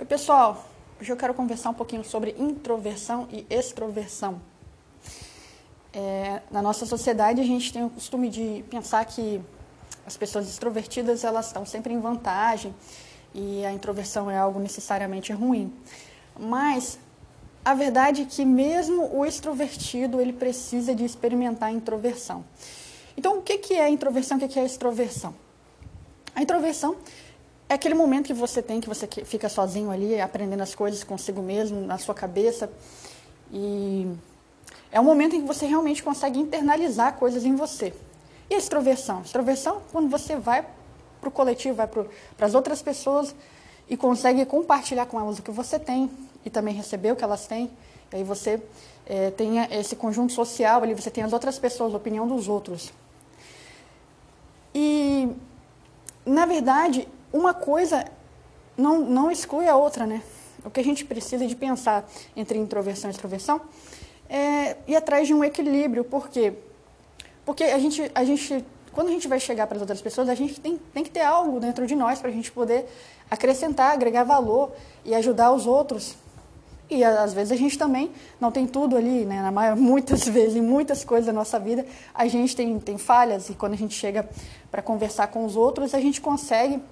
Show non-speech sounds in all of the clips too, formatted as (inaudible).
Oi, pessoal. Hoje eu quero conversar um pouquinho sobre introversão e extroversão. É, na nossa sociedade, a gente tem o costume de pensar que as pessoas extrovertidas elas estão sempre em vantagem e a introversão é algo necessariamente ruim. Mas a verdade é que mesmo o extrovertido ele precisa de experimentar a introversão. Então, o que é introversão? O que é extroversão? A introversão é aquele momento que você tem, que você fica sozinho ali, aprendendo as coisas consigo mesmo, na sua cabeça. E é um momento em que você realmente consegue internalizar coisas em você. E a extroversão? Extroversão, quando você vai para o coletivo, vai para as outras pessoas e consegue compartilhar com elas o que você tem e também receber o que elas têm. E aí você é, tem esse conjunto social ali, você tem as outras pessoas, a opinião dos outros. E, na verdade, uma coisa não, não exclui a outra, né? O que a gente precisa de pensar entre introversão e extroversão é ir atrás de um equilíbrio. Por quê? Porque a gente, a gente quando a gente vai chegar para as outras pessoas, a gente tem, tem que ter algo dentro de nós para a gente poder acrescentar, agregar valor e ajudar os outros. E às vezes a gente também não tem tudo ali, né? Na maior, (laughs) muitas vezes, em muitas coisas da nossa vida, a gente tem, tem falhas e quando a gente chega para conversar com os outros, a gente consegue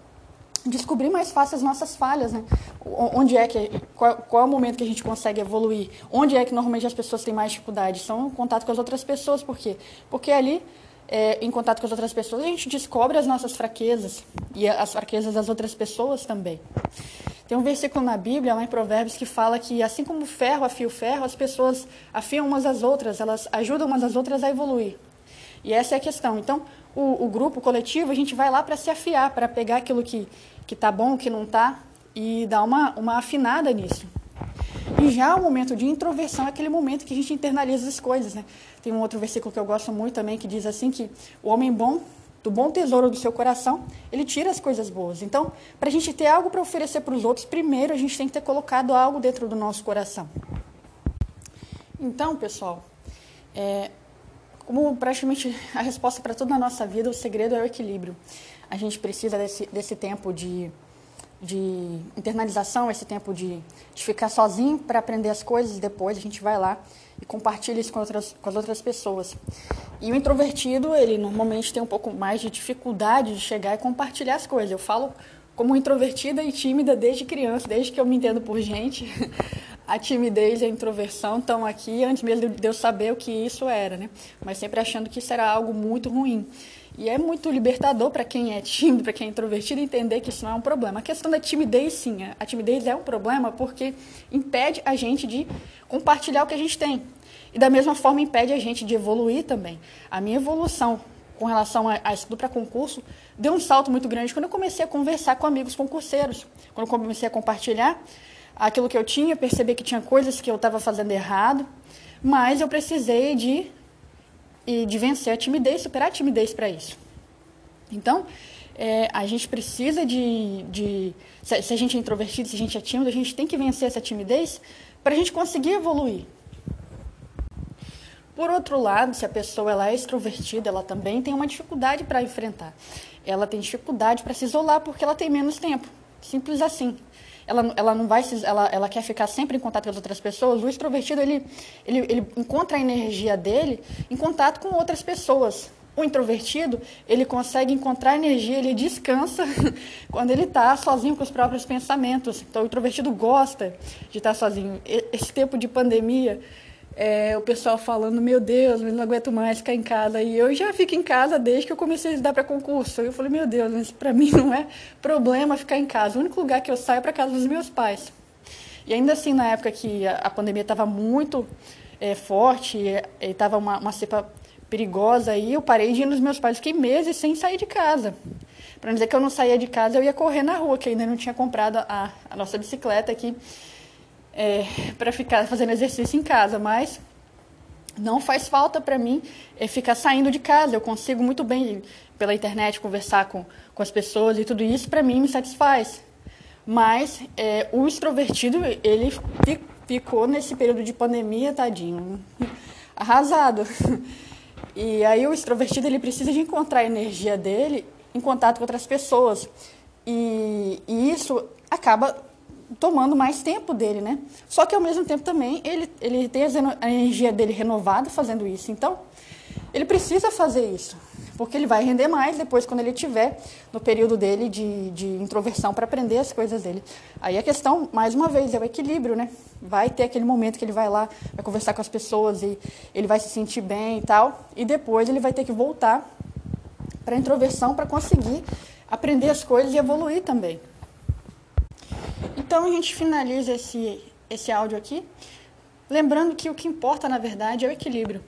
descobrir mais fácil as nossas falhas, né? Onde é que qual, qual, é o momento que a gente consegue evoluir? Onde é que normalmente as pessoas têm mais dificuldade? São em contato com as outras pessoas, por quê? Porque ali é, em contato com as outras pessoas a gente descobre as nossas fraquezas e as fraquezas das outras pessoas também. Tem um versículo na Bíblia, lá em Provérbios, que fala que assim como o ferro afia o ferro, as pessoas afiam umas às outras, elas ajudam umas às outras a evoluir. E essa é a questão. Então, o, o grupo, o coletivo, a gente vai lá para se afiar, para pegar aquilo que que está bom, que não está, e dar uma, uma afinada nisso. E já o momento de introversão é aquele momento que a gente internaliza as coisas. Né? Tem um outro versículo que eu gosto muito também, que diz assim que o homem bom, do bom tesouro do seu coração, ele tira as coisas boas. Então, para a gente ter algo para oferecer para os outros, primeiro a gente tem que ter colocado algo dentro do nosso coração. Então, pessoal, é, como praticamente a resposta para toda a nossa vida, o segredo é o equilíbrio. A gente precisa desse, desse tempo de, de internalização, esse tempo de, de ficar sozinho para aprender as coisas e depois a gente vai lá e compartilha isso com, outras, com as outras pessoas. E o introvertido, ele normalmente tem um pouco mais de dificuldade de chegar e compartilhar as coisas. Eu falo como introvertida e tímida desde criança, desde que eu me entendo por gente. (laughs) a timidez e a introversão estão aqui antes mesmo de eu saber o que isso era, né? Mas sempre achando que isso era algo muito ruim. E é muito libertador para quem é tímido, para quem é introvertido, entender que isso não é um problema. A questão da timidez, sim, a timidez é um problema porque impede a gente de compartilhar o que a gente tem. E da mesma forma impede a gente de evoluir também. A minha evolução com relação a, a estudo para concurso deu um salto muito grande quando eu comecei a conversar com amigos concurseiros. Quando eu comecei a compartilhar aquilo que eu tinha, perceber que tinha coisas que eu estava fazendo errado, mas eu precisei de, de vencer a timidez, superar a timidez para isso. Então, é, a gente precisa de. de se, se, a gente é introvertido, se a gente é tímido, a gente tem que vencer essa timidez para a gente conseguir evoluir. Por outro lado, se a pessoa ela é extrovertida, ela também tem uma dificuldade para enfrentar. Ela tem dificuldade para se isolar porque ela tem menos tempo. Simples assim ela, ela não vai se, ela, ela quer ficar sempre em contato com as outras pessoas. O extrovertido ele, ele, ele encontra a energia dele em contato com outras pessoas. O introvertido, ele consegue encontrar energia, ele descansa (laughs) quando ele está sozinho com os próprios pensamentos. Então, o introvertido gosta de estar tá sozinho. Esse tempo de pandemia, é, o pessoal falando, meu Deus, eu não aguento mais ficar em casa. E eu já fico em casa desde que eu comecei a estudar para concurso. Eu falei, meu Deus, mas para (laughs) mim não é problema ficar em casa. O único lugar que eu saio é para casa dos meus pais. E ainda assim, na época que a, pandemia estava muito é, forte, estava uma, uma cepa perigosa aí, eu parei de ir nos meus pais. Fiquei meses sem sair de casa. Para dizer que eu não saía de casa, eu ia correr na rua, que ainda não tinha comprado a, a nossa bicicleta aqui é, para ficar fazendo exercício em casa, mas não faz falta para mim é, ficar saindo de casa. Eu consigo muito bem pela internet conversar com, com as pessoas e tudo isso para mim me satisfaz. Mas é, o extrovertido ele ficou nesse período de pandemia, tadinho, (laughs) arrasado. E aí o extrovertido ele precisa de encontrar a energia dele em contato com outras pessoas. E, e isso acaba tomando mais tempo dele, né? Só que ao mesmo tempo também ele, ele tem a energia dele renovada fazendo isso. Então, ele precisa fazer isso, porque ele vai render mais depois quando ele tiver no período dele de, de introversão para aprender as coisas dele. Aí a questão, mais uma vez, é o equilíbrio, né? Vai ter aquele momento que ele vai lá, vai conversar com as pessoas e ele vai se sentir bem e tal, e depois ele vai ter que voltar para a introversão para conseguir aprender as coisas e evoluir também. Então a gente finaliza esse, esse áudio aqui, lembrando que o que importa, na verdade, é o equilíbrio.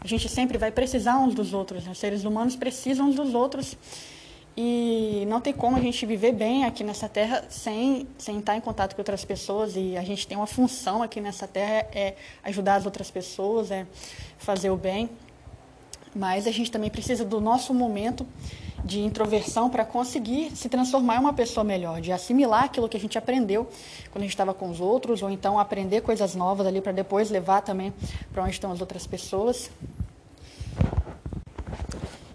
A gente sempre vai precisar uns dos outros, né? os seres humanos precisam uns dos outros e não tem como a gente viver bem aqui nessa terra sem, sem estar em contato com outras pessoas e a gente tem uma função aqui nessa terra é ajudar as outras pessoas, é fazer o bem, mas a gente também precisa do nosso momento de introversão para conseguir se transformar em uma pessoa melhor, de assimilar aquilo que a gente aprendeu quando a gente estava com os outros, ou então aprender coisas novas ali para depois levar também para onde estão as outras pessoas.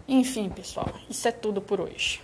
Enfim, pessoal, isso é tudo por hoje.